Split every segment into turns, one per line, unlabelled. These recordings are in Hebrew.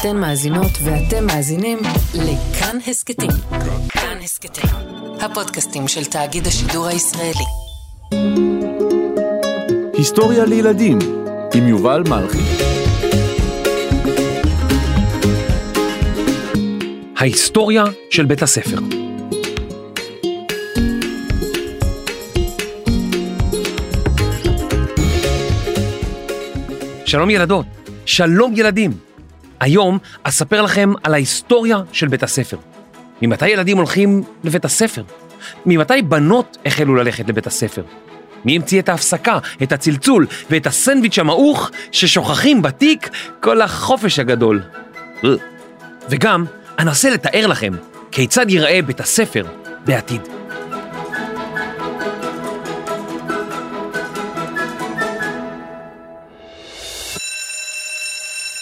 אתן מאזינות ואתם מאזינים לכאן הסכתים. כאן הסכתים, הפודקאסטים של תאגיד השידור הישראלי.
היסטוריה לילדים עם יובל מלכי.
ההיסטוריה של בית הספר. שלום ילדות, שלום ילדים. היום אספר לכם על ההיסטוריה של בית הספר. ממתי ילדים הולכים לבית הספר? ממתי בנות החלו ללכת לבית הספר? מי המציא את ההפסקה, את הצלצול ואת הסנדוויץ' המעוך ששוכחים בתיק כל החופש הגדול? וגם אנסה לתאר לכם כיצד ייראה בית הספר בעתיד.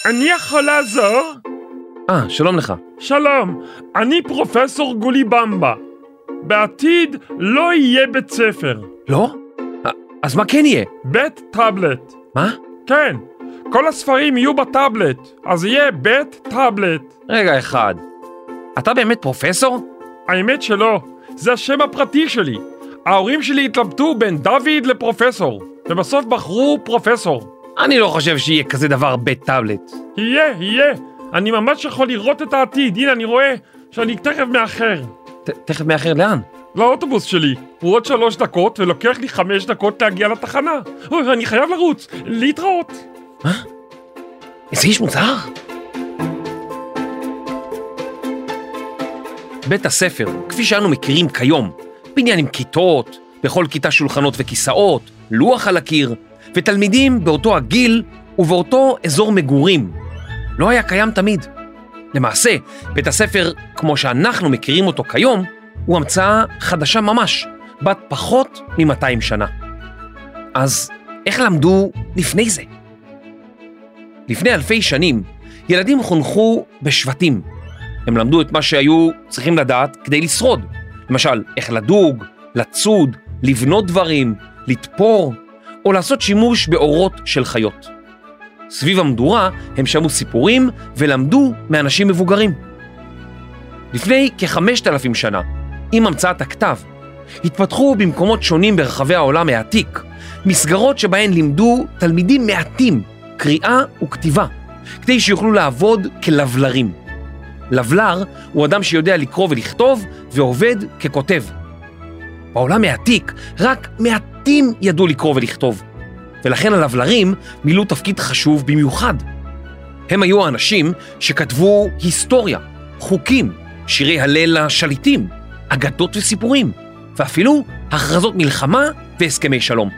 אני יכול לעזור?
אה, שלום לך.
שלום, אני פרופסור גולי במבה. בעתיד לא יהיה בית ספר.
לא? אז מה כן יהיה?
בית טאבלט.
מה?
כן, כל הספרים יהיו בטאבלט, אז יהיה בית טאבלט.
רגע אחד. אתה באמת פרופסור?
האמת שלא, זה השם הפרטי שלי. ההורים שלי התלבטו בין דוד לפרופסור, ובסוף בחרו פרופסור.
אני לא חושב שיהיה כזה דבר בית טאבלט.
יהיה, יהיה. אני ממש יכול לראות את העתיד. הנה, אני רואה שאני תכף מאחר.
ת- תכף מאחר לאן?
לאוטובוס שלי. הוא עוד שלוש דקות, ולוקח לי חמש דקות להגיע לתחנה. אוי, אני חייב לרוץ. להתראות.
איזה איש מוזר. בית הספר, כפי שאנו מכירים כיום, בניין עם כיתות, בכל כיתה שולחנות וכיסאות, לוח על הקיר, ותלמידים באותו הגיל ובאותו אזור מגורים. לא היה קיים תמיד. למעשה, בית הספר, כמו שאנחנו מכירים אותו כיום, הוא המצאה חדשה ממש, בת פחות מ-200 שנה. אז איך למדו לפני זה? לפני אלפי שנים, ילדים חונכו בשבטים. הם למדו את מה שהיו צריכים לדעת כדי לשרוד. למשל, איך לדוג, לצוד, לבנות דברים, לתפור, או לעשות שימוש באורות של חיות. סביב המדורה הם שמעו סיפורים ולמדו מאנשים מבוגרים. לפני כחמשת אלפים שנה, עם המצאת הכתב, התפתחו במקומות שונים ברחבי העולם העתיק מסגרות שבהן לימדו תלמידים מעטים קריאה וכתיבה, כדי שיוכלו לעבוד כלבלרים. לבלר הוא אדם שיודע לקרוא ולכתוב ועובד ככותב. בעולם העתיק רק מעטים ידעו לקרוא ולכתוב, ולכן הלבלרים מילאו תפקיד חשוב במיוחד. הם היו האנשים שכתבו היסטוריה, חוקים, שירי הלל לשליטים, אגדות וסיפורים, ואפילו הכרזות מלחמה והסכמי שלום.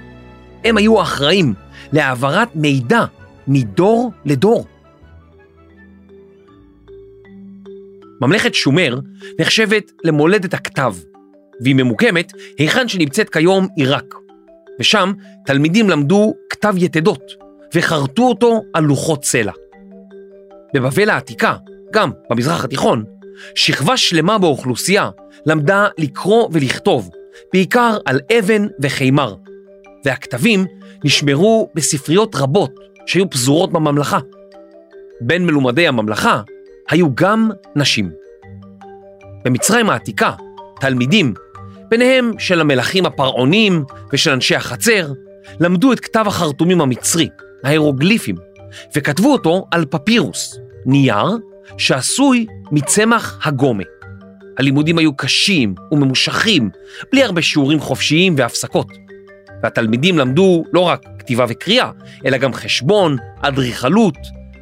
הם היו האחראים להעברת מידע מדור לדור. ממלכת שומר נחשבת למולדת הכתב, והיא ממוקמת היכן שנמצאת כיום עיראק. ושם תלמידים למדו כתב יתדות וחרטו אותו על לוחות סלע. בבבל העתיקה, גם במזרח התיכון, שכבה שלמה באוכלוסייה למדה לקרוא ולכתוב, בעיקר על אבן וחימר, והכתבים נשמרו בספריות רבות שהיו פזורות בממלכה. בין מלומדי הממלכה היו גם נשים. במצרים העתיקה, תלמידים, ביניהם של המלכים הפרעונים ושל אנשי החצר, למדו את כתב החרטומים המצרי, ההירוגליפים, וכתבו אותו על פפירוס, נייר שעשוי מצמח הגומה. הלימודים היו קשים וממושכים, בלי הרבה שיעורים חופשיים והפסקות. והתלמידים למדו לא רק כתיבה וקריאה, אלא גם חשבון, אדריכלות,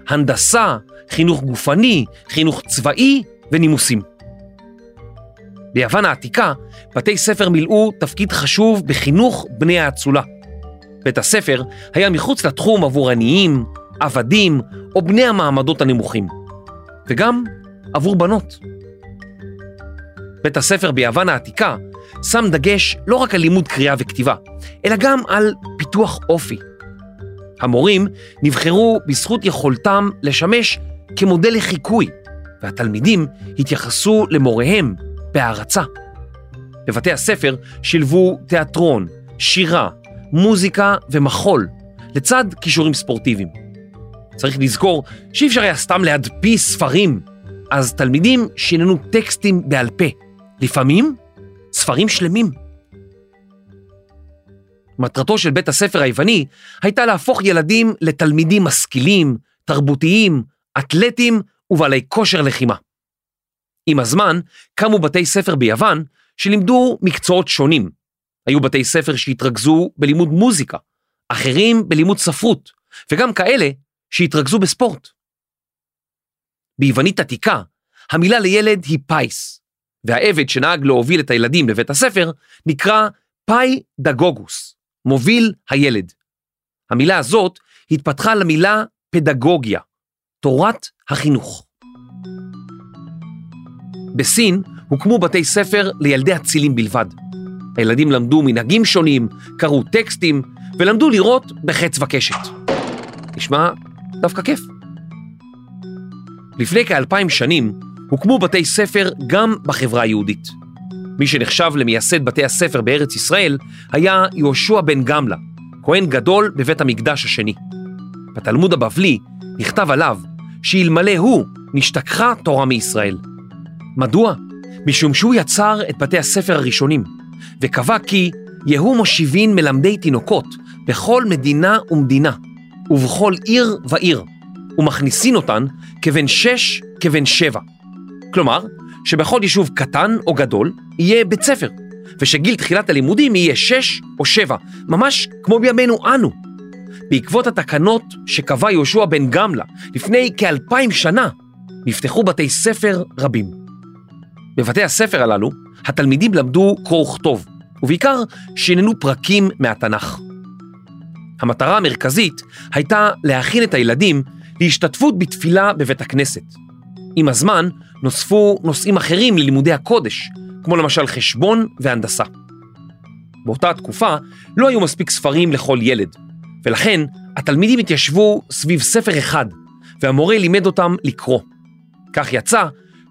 הנדסה, חינוך גופני, חינוך צבאי ונימוסים. ביוון העתיקה, בתי ספר מילאו תפקיד חשוב בחינוך בני האצולה. בית הספר היה מחוץ לתחום עבור עניים, עבדים או בני המעמדות הנמוכים, וגם עבור בנות. בית הספר ביוון העתיקה שם דגש לא רק על לימוד קריאה וכתיבה, אלא גם על פיתוח אופי. המורים נבחרו בזכות יכולתם לשמש כמודל לחיקוי, והתלמידים התייחסו למוריהם בהערצה. בבתי הספר שילבו תיאטרון, שירה, מוזיקה ומחול, לצד כישורים ספורטיביים. צריך לזכור שאי אפשר היה סתם להדפיס ספרים, אז תלמידים שיננו טקסטים בעל פה, לפעמים ספרים שלמים. מטרתו של בית הספר היווני הייתה להפוך ילדים לתלמידים משכילים, תרבותיים, אתלטים ובעלי כושר לחימה. עם הזמן קמו בתי ספר ביוון שלימדו מקצועות שונים. היו בתי ספר שהתרכזו בלימוד מוזיקה, אחרים בלימוד ספרות, וגם כאלה שהתרכזו בספורט. ביוונית עתיקה, המילה לילד היא פייס, והעבד שנהג להוביל את הילדים לבית הספר נקרא פאי דגוגוס, מוביל הילד. המילה הזאת התפתחה למילה פדגוגיה, תורת החינוך. בסין הוקמו בתי ספר לילדי אצילים בלבד. הילדים למדו מנהגים שונים, קראו טקסטים ולמדו לראות בחץ וקשת. נשמע דווקא כיף. לפני כאלפיים שנים הוקמו בתי ספר גם בחברה היהודית. מי שנחשב למייסד בתי הספר בארץ ישראל היה יהושע בן גמלה, כהן גדול בבית המקדש השני. בתלמוד הבבלי נכתב עליו שאלמלא הוא נשתכחה תורה מישראל. מדוע? משום שהוא יצר את בתי הספר הראשונים, וקבע כי יהוא מושיבין מלמדי תינוקות בכל מדינה ומדינה, ובכל עיר ועיר, ומכניסין אותן כבן שש כבן שבע. כלומר, שבכל יישוב קטן או גדול יהיה בית ספר, ושגיל תחילת הלימודים יהיה שש או שבע, ממש כמו בימינו אנו. בעקבות התקנות שקבע יהושע בן גמלה לפני כאלפיים שנה, נפתחו בתי ספר רבים. בבתי הספר הללו, התלמידים למדו קרוא וכתוב, ובעיקר שיננו פרקים מהתנ"ך. המטרה המרכזית הייתה להכין את הילדים להשתתפות בתפילה בבית הכנסת. עם הזמן נוספו נושאים אחרים ללימודי הקודש, כמו למשל חשבון והנדסה. באותה תקופה לא היו מספיק ספרים לכל ילד, ולכן התלמידים התיישבו סביב ספר אחד, והמורה לימד אותם לקרוא. כך יצא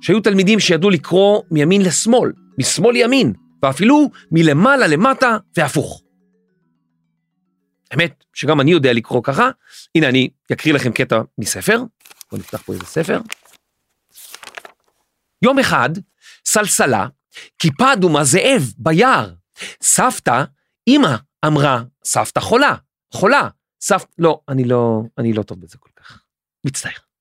שהיו תלמידים שידעו לקרוא מימין לשמאל, משמאל לימין, ואפילו מלמעלה למטה והפוך. האמת שגם אני יודע לקרוא ככה, הנה אני אקריא לכם קטע מספר, בואו נפתח פה איזה ספר. יום אחד, סלסלה, כיפה אדומה זאב ביער. סבתא, אמא, אמרה, סבתא חולה, חולה. סבתא, לא, אני לא, אני לא טוב בזה כל כך. מצטער.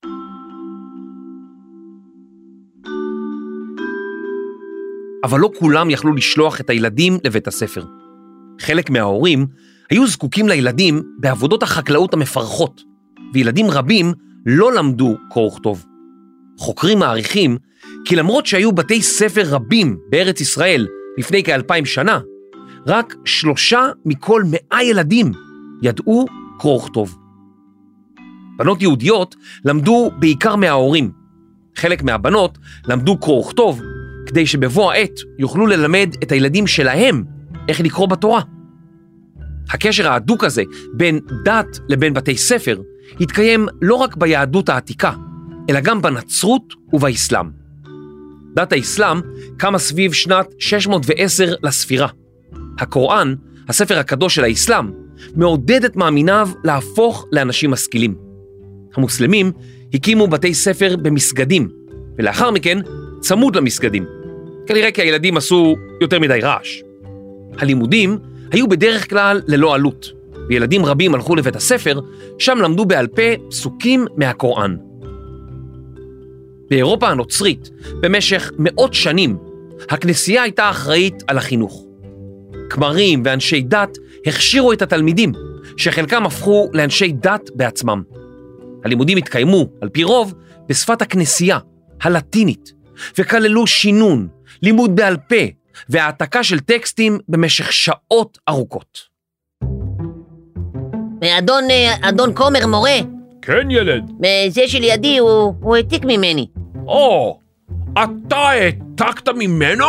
אבל לא כולם יכלו לשלוח את הילדים לבית הספר. חלק מההורים היו זקוקים לילדים בעבודות החקלאות המפרכות, וילדים רבים לא למדו קרוא וכתוב. חוקרים מעריכים כי למרות שהיו בתי ספר רבים בארץ ישראל לפני כאלפיים שנה, רק שלושה מכל מאה ילדים ידעו קרוא וכתוב. בנות יהודיות למדו בעיקר מההורים. חלק מהבנות למדו קרוא וכתוב כדי שבבוא העת יוכלו ללמד את הילדים שלהם איך לקרוא בתורה. הקשר ההדוק הזה בין דת לבין בתי ספר התקיים לא רק ביהדות העתיקה, אלא גם בנצרות ובאסלאם. דת האסלאם קמה סביב שנת 610 לספירה. הקוראן, הספר הקדוש של האסלאם, מעודד את מאמיניו להפוך לאנשים משכילים. המוסלמים הקימו בתי ספר במסגדים, ולאחר מכן צמוד למסגדים. כנראה כי הילדים עשו יותר מדי רעש. הלימודים היו בדרך כלל ללא עלות, וילדים רבים הלכו לבית הספר, שם למדו בעל פה פסוקים מהקוראן. באירופה הנוצרית, במשך מאות שנים, הכנסייה הייתה אחראית על החינוך. כמרים ואנשי דת הכשירו את התלמידים, שחלקם הפכו לאנשי דת בעצמם. הלימודים התקיימו, על פי רוב, בשפת הכנסייה, הלטינית, וכללו שינון, לימוד בעל פה והעתקה של טקסטים במשך שעות ארוכות.
אדון, אה, אדון כומר מורה,
כן, ילד.
אה, זה שלידי הוא, הוא העתיק ממני.
או, אתה העתקת ממנו?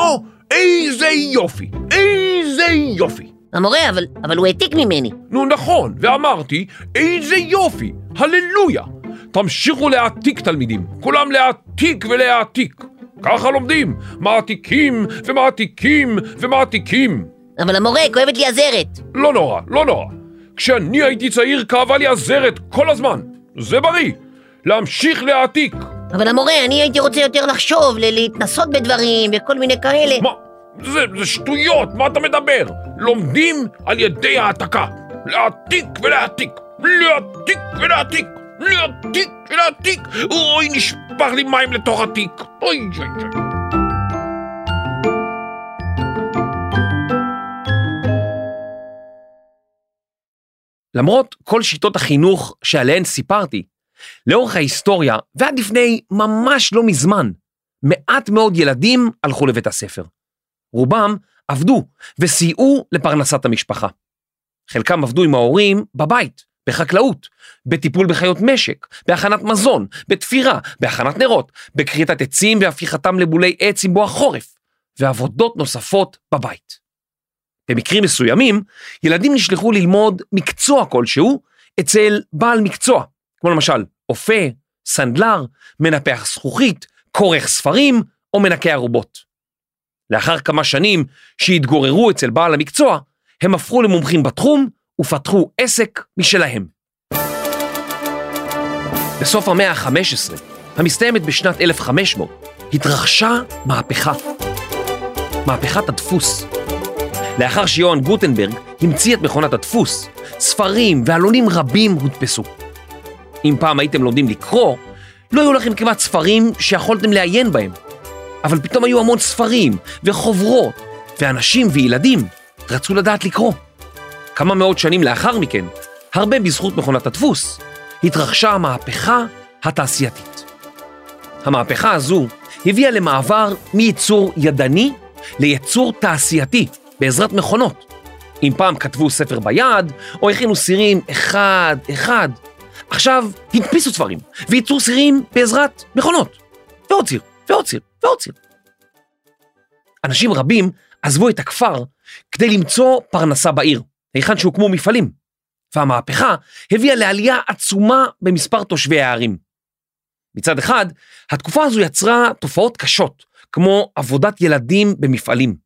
איזה יופי! איזה יופי!
המורה, אבל, אבל הוא העתיק ממני.
נו נכון, ואמרתי, איזה יופי! הללויה! תמשיכו להעתיק תלמידים, כולם להעתיק ולהעתיק. ככה לומדים, מעתיקים ומעתיקים ומעתיקים.
אבל המורה, כואבת לי הזרת.
לא נורא, לא נורא. כשאני הייתי צעיר כאבה לי הזרת כל הזמן. זה בריא. להמשיך להעתיק.
אבל המורה, אני הייתי רוצה יותר לחשוב, ל- להתנסות בדברים וכל מיני כאלה.
מה? זה, זה שטויות, מה אתה מדבר? לומדים על ידי העתקה. להעתיק ולהעתיק. להעתיק ולהעתיק. להעתיק ולהעתיק. אוי, נשפך לי מים לתוך התיק. אוי, אוי, אוי.
למרות כל שיטות החינוך שעליהן סיפרתי, לאורך ההיסטוריה ועד לפני ממש לא מזמן, מעט מאוד ילדים הלכו לבית הספר. רובם עבדו וסייעו לפרנסת המשפחה. חלקם עבדו עם ההורים בבית, בחקלאות, בטיפול בחיות משק, בהכנת מזון, בתפירה, בהכנת נרות, בכריתת עצים והפיכתם לבולי עץ עם בוא החורף, ועבודות נוספות בבית. במקרים מסוימים, ילדים נשלחו ללמוד מקצוע כלשהו אצל בעל מקצוע, כמו למשל אופה, סנדלר, מנפח זכוכית, כורך ספרים או מנקה ערובות. לאחר כמה שנים שהתגוררו אצל בעל המקצוע, הם הפכו למומחים בתחום ופתחו עסק משלהם. בסוף המאה ה-15, המסתיימת בשנת 1500, התרחשה מהפכה. מהפכת הדפוס. לאחר שיוהאן גוטנברג המציא את מכונת הדפוס, ספרים ועלונים רבים הודפסו. אם פעם הייתם לומדים לקרוא, לא היו לכם כמעט ספרים שיכולתם לעיין בהם. אבל פתאום היו המון ספרים וחוברות, ואנשים וילדים רצו לדעת לקרוא. כמה מאות שנים לאחר מכן, הרבה בזכות מכונת הדפוס, התרחשה המהפכה התעשייתית. המהפכה הזו הביאה למעבר מייצור ידני לייצור תעשייתי בעזרת מכונות. אם פעם כתבו ספר ביד, או הכינו סירים אחד-אחד, עכשיו הדפיסו ספרים וייצרו סירים בעזרת מכונות. ועוד ציר, ועוד ציר, ועוד ציר. אנשים רבים עזבו את הכפר כדי למצוא פרנסה בעיר, היכן שהוקמו מפעלים, והמהפכה הביאה לעלייה עצומה במספר תושבי הערים. מצד אחד, התקופה הזו יצרה תופעות קשות, כמו עבודת ילדים במפעלים.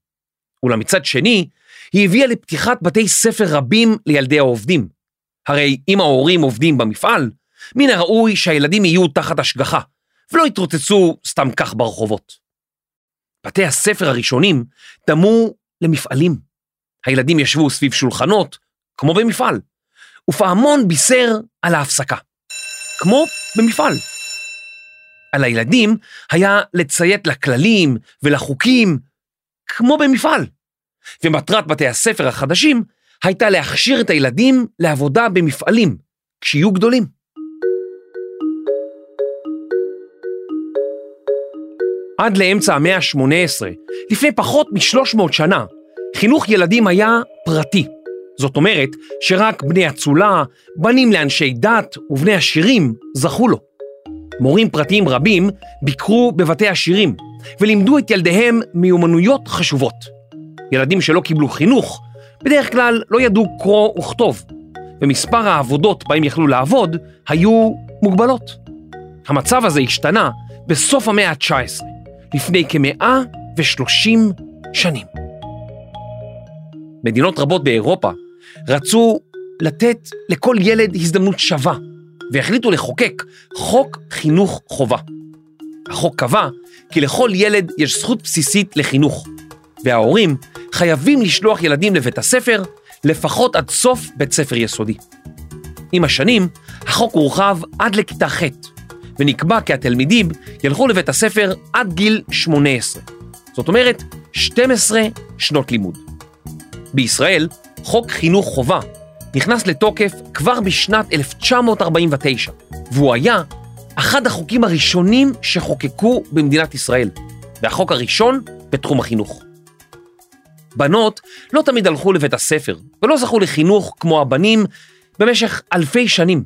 אולם מצד שני, היא הביאה לפתיחת בתי ספר רבים לילדי העובדים. הרי אם ההורים עובדים במפעל, מן הראוי שהילדים יהיו תחת השגחה, ולא יתרוצצו סתם כך ברחובות. בתי הספר הראשונים דמו למפעלים. הילדים ישבו סביב שולחנות, כמו במפעל, ופעמון בישר על ההפסקה, כמו במפעל. על הילדים היה לציית לכללים ולחוקים, כמו במפעל. ומטרת בתי הספר החדשים הייתה להכשיר את הילדים לעבודה במפעלים, כשיהיו גדולים. עד לאמצע המאה ה-18, לפני פחות מ-300 שנה, חינוך ילדים היה פרטי. זאת אומרת שרק בני אצולה, בנים לאנשי דת ובני עשירים זכו לו. מורים פרטיים רבים ביקרו בבתי עשירים ולימדו את ילדיהם מיומנויות חשובות. ילדים שלא קיבלו חינוך, בדרך כלל לא ידעו קרוא וכתוב, ומספר העבודות בהם יכלו לעבוד היו מוגבלות. המצב הזה השתנה בסוף המאה ה-19, לפני כמאה ושלושים שנים. מדינות רבות באירופה רצו לתת לכל ילד הזדמנות שווה, והחליטו לחוקק חוק חינוך חובה. החוק קבע כי לכל ילד יש זכות בסיסית לחינוך, וההורים חייבים לשלוח ילדים לבית הספר לפחות עד סוף בית ספר יסודי. עם השנים, החוק הורחב עד לכיתה ח', ונקבע כי התלמידים ילכו לבית הספר עד גיל 18. זאת אומרת, 12 שנות לימוד. בישראל, חוק חינוך חובה נכנס לתוקף כבר בשנת 1949, והוא היה אחד החוקים הראשונים שחוקקו במדינת ישראל, והחוק הראשון בתחום החינוך. בנות לא תמיד הלכו לבית הספר ולא זכו לחינוך כמו הבנים במשך אלפי שנים.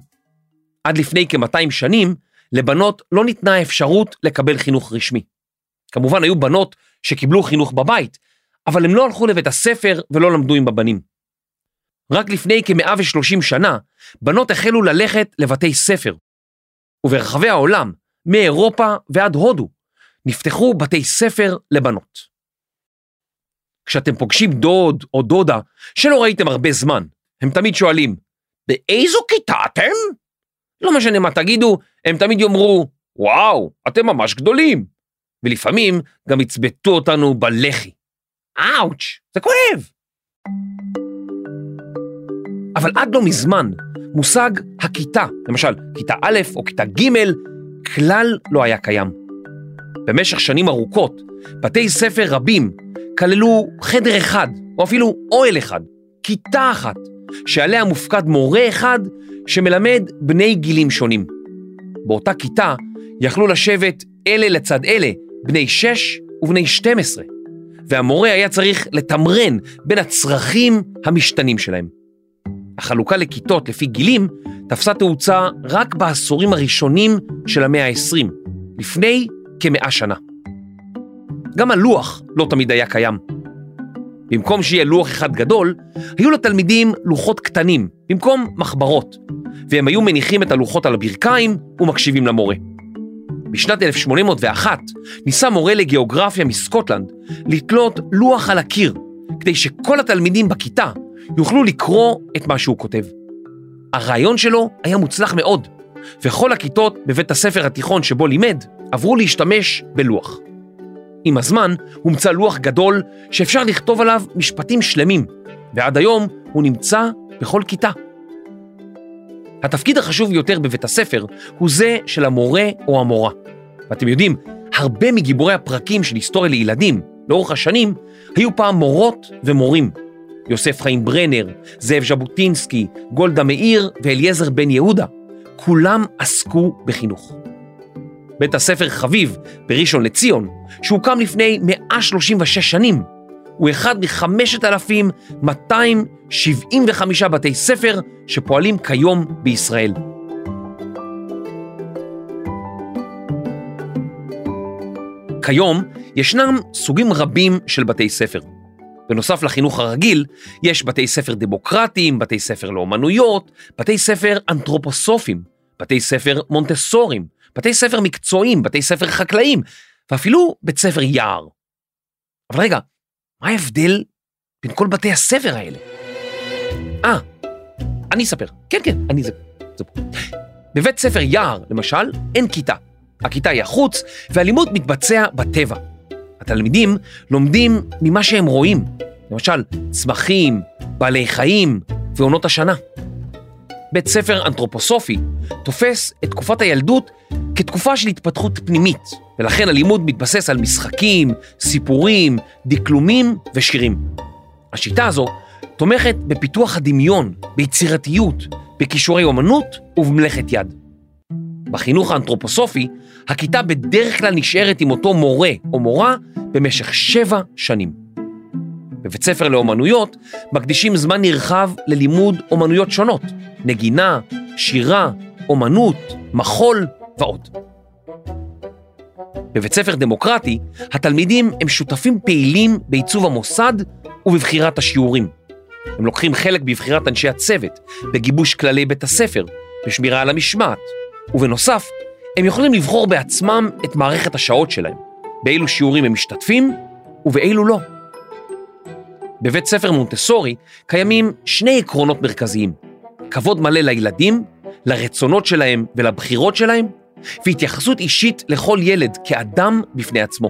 עד לפני כ-200 שנים, לבנות לא ניתנה האפשרות לקבל חינוך רשמי. כמובן, היו בנות שקיבלו חינוך בבית, אבל הם לא הלכו לבית הספר ולא למדו עם הבנים. רק לפני כ-130 שנה, בנות החלו ללכת לבתי ספר. וברחבי העולם, מאירופה ועד הודו, נפתחו בתי ספר לבנות. כשאתם פוגשים דוד או דודה שלא ראיתם הרבה זמן, הם תמיד שואלים, באיזו כיתה אתם? לא משנה מה תגידו, הם תמיד יאמרו, וואו, אתם ממש גדולים. ולפעמים גם יצבטו אותנו בלחי. אאוץ', זה כואב. אבל עד לא מזמן, מושג הכיתה, למשל כיתה א' או כיתה ג', כלל לא היה קיים. במשך שנים ארוכות, בתי ספר רבים כללו חדר אחד, או אפילו אוהל אחד, כיתה אחת, שעליה מופקד מורה אחד שמלמד בני גילים שונים. באותה כיתה יכלו לשבת אלה לצד אלה, בני 6 ובני 12, והמורה היה צריך לתמרן בין הצרכים המשתנים שלהם. החלוקה לכיתות לפי גילים תפסה תאוצה רק בעשורים הראשונים של המאה ה-20, לפני כמאה שנה. גם הלוח לא תמיד היה קיים. במקום שיהיה לוח אחד גדול, היו לתלמידים לוחות קטנים, במקום מחברות, והם היו מניחים את הלוחות על הברכיים ומקשיבים למורה. בשנת 1801 ניסה מורה לגיאוגרפיה מסקוטלנד לתלות לוח על הקיר, כדי שכל התלמידים בכיתה יוכלו לקרוא את מה שהוא כותב. הרעיון שלו היה מוצלח מאוד, וכל הכיתות בבית הספר התיכון שבו לימד עברו להשתמש בלוח. עם הזמן הומצא לוח גדול שאפשר לכתוב עליו משפטים שלמים, ועד היום הוא נמצא בכל כיתה. התפקיד החשוב ביותר בבית הספר הוא זה של המורה או המורה. ואתם יודעים, הרבה מגיבורי הפרקים של היסטוריה לילדים לאורך השנים היו פעם מורות ומורים. יוסף חיים ברנר, זאב ז'בוטינסקי, גולדה מאיר ואליעזר בן יהודה, כולם עסקו בחינוך. בית הספר חביב בראשון לציון, שהוקם לפני 136 שנים, הוא אחד מ-5,275 בתי ספר שפועלים כיום בישראל. כיום ישנם סוגים רבים של בתי ספר. בנוסף לחינוך הרגיל, יש בתי ספר דמוקרטיים, בתי ספר לאומנויות, בתי ספר אנתרופוסופיים, בתי ספר מונטסוריים, בתי ספר מקצועיים, בתי ספר חקלאיים, ואפילו בית ספר יער. אבל רגע, מה ההבדל בין כל בתי הספר האלה? אה, אני אספר. כן, כן, אני זה. בבית ספר יער, למשל, אין כיתה. הכיתה היא החוץ, והלימוד מתבצע בטבע. התלמידים לומדים ממה שהם רואים, למשל, צמחים, בעלי חיים ועונות השנה. בית ספר אנתרופוסופי תופס את תקופת הילדות כתקופה של התפתחות פנימית, ולכן הלימוד מתבסס על משחקים, סיפורים, דקלומים ושירים. השיטה הזו תומכת בפיתוח הדמיון, ביצירתיות, בכישורי אומנות ובמלאכת יד. בחינוך האנתרופוסופי, הכיתה בדרך כלל נשארת עם אותו מורה או מורה במשך שבע שנים. בבית ספר לאומנויות מקדישים זמן נרחב ללימוד אומנויות שונות, נגינה, שירה, אומנות, מחול ועוד. בבית ספר דמוקרטי, התלמידים הם שותפים פעילים בעיצוב המוסד ובבחירת השיעורים. הם לוקחים חלק בבחירת אנשי הצוות, בגיבוש כללי בית הספר, בשמירה על המשמעת, ובנוסף, הם יכולים לבחור בעצמם את מערכת השעות שלהם, באילו שיעורים הם משתתפים ובאילו לא. בבית ספר מונטסורי קיימים שני עקרונות מרכזיים, כבוד מלא לילדים, לרצונות שלהם ולבחירות שלהם, והתייחסות אישית לכל ילד כאדם בפני עצמו.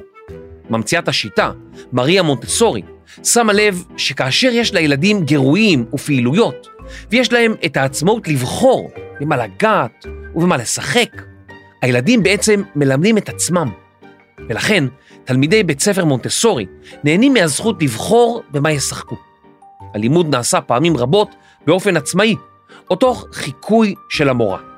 ממציאת השיטה, מריה מונטסורי, שמה לב שכאשר יש לילדים גירויים ופעילויות, ויש להם את העצמאות לבחור במה לגעת ובמה לשחק, הילדים בעצם מלמדים את עצמם. ולכן, תלמידי בית ספר מונטסורי נהנים מהזכות לבחור במה ישחקו. הלימוד נעשה פעמים רבות באופן עצמאי, או תוך חיקוי של המורה.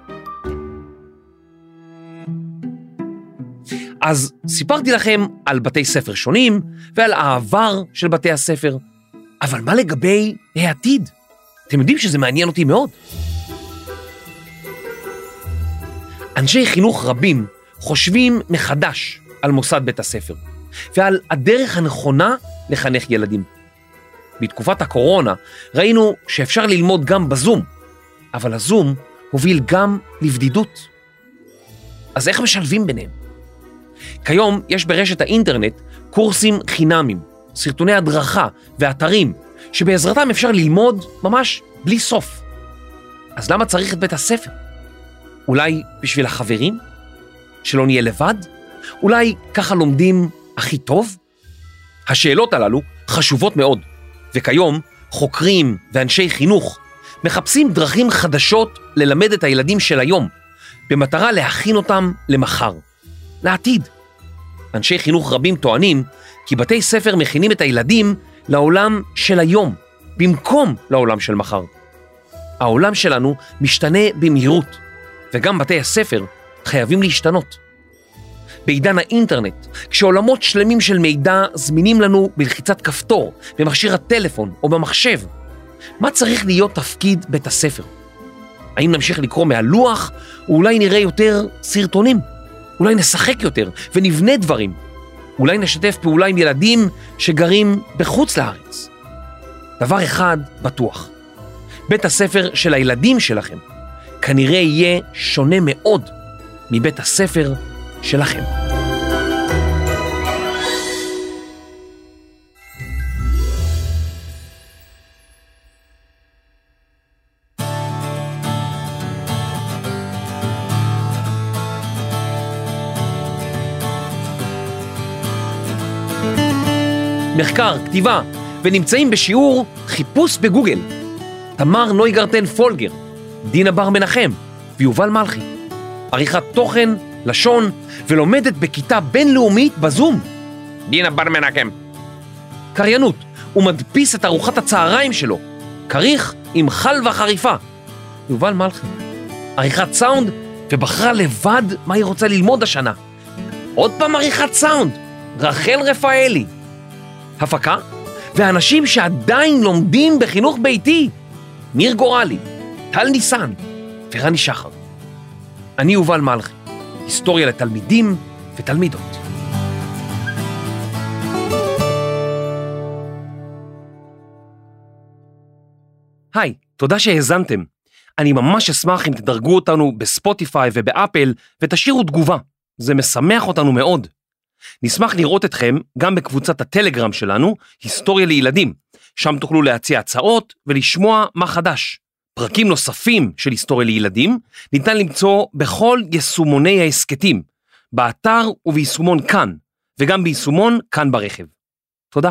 אז סיפרתי לכם על בתי ספר שונים ועל העבר של בתי הספר, אבל מה לגבי העתיד? אתם יודעים שזה מעניין אותי מאוד. אנשי חינוך רבים חושבים מחדש על מוסד בית הספר ועל הדרך הנכונה לחנך ילדים. בתקופת הקורונה ראינו שאפשר ללמוד גם בזום, אבל הזום הוביל גם לבדידות. אז איך משלבים ביניהם? כיום יש ברשת האינטרנט קורסים חינמים, סרטוני הדרכה ואתרים שבעזרתם אפשר ללמוד ממש בלי סוף. אז למה צריך את בית הספר? אולי בשביל החברים? שלא נהיה לבד? אולי ככה לומדים הכי טוב? השאלות הללו חשובות מאוד, וכיום חוקרים ואנשי חינוך מחפשים דרכים חדשות ללמד את הילדים של היום, במטרה להכין אותם למחר, לעתיד. אנשי חינוך רבים טוענים כי בתי ספר מכינים את הילדים לעולם של היום, במקום לעולם של מחר. העולם שלנו משתנה במהירות, וגם בתי הספר חייבים להשתנות. בעידן האינטרנט, כשעולמות שלמים של מידע זמינים לנו בלחיצת כפתור, במכשיר הטלפון או במחשב, מה צריך להיות תפקיד בית הספר? האם נמשיך לקרוא מהלוח, או אולי נראה יותר סרטונים? אולי נשחק יותר ונבנה דברים? אולי נשתף פעולה עם ילדים שגרים בחוץ לארץ? דבר אחד בטוח, בית הספר של הילדים שלכם כנראה יהיה שונה מאוד מבית הספר שלכם. מחקר, כתיבה, ונמצאים בשיעור חיפוש בגוגל. תמר נויגרטן פולגר, דינה בר מנחם ויובל מלכי. עריכת תוכן, לשון, ולומדת בכיתה בינלאומית בזום.
דינה בר מנחם.
קריינות, הוא מדפיס את ארוחת הצהריים שלו. כריך עם חלבה חריפה. יובל מלכי. עריכת סאונד, ובחרה לבד מה היא רוצה ללמוד השנה. עוד פעם עריכת סאונד, רחל רפאלי. הפקה, ואנשים שעדיין לומדים בחינוך ביתי. ניר גורלי, טל ניסן ורני שחר. אני יובל מלכי, היסטוריה לתלמידים ותלמידות. היי, תודה שהאזנתם. אני ממש אשמח אם תדרגו אותנו בספוטיפיי ובאפל ותשאירו תגובה, זה משמח אותנו מאוד. נשמח לראות אתכם גם בקבוצת הטלגרם שלנו, היסטוריה לילדים, שם תוכלו להציע הצעות ולשמוע מה חדש. פרקים נוספים של היסטוריה לילדים ניתן למצוא בכל יישומוני ההסכתים, באתר וביישומון כאן, וגם ביישומון כאן ברכב. תודה.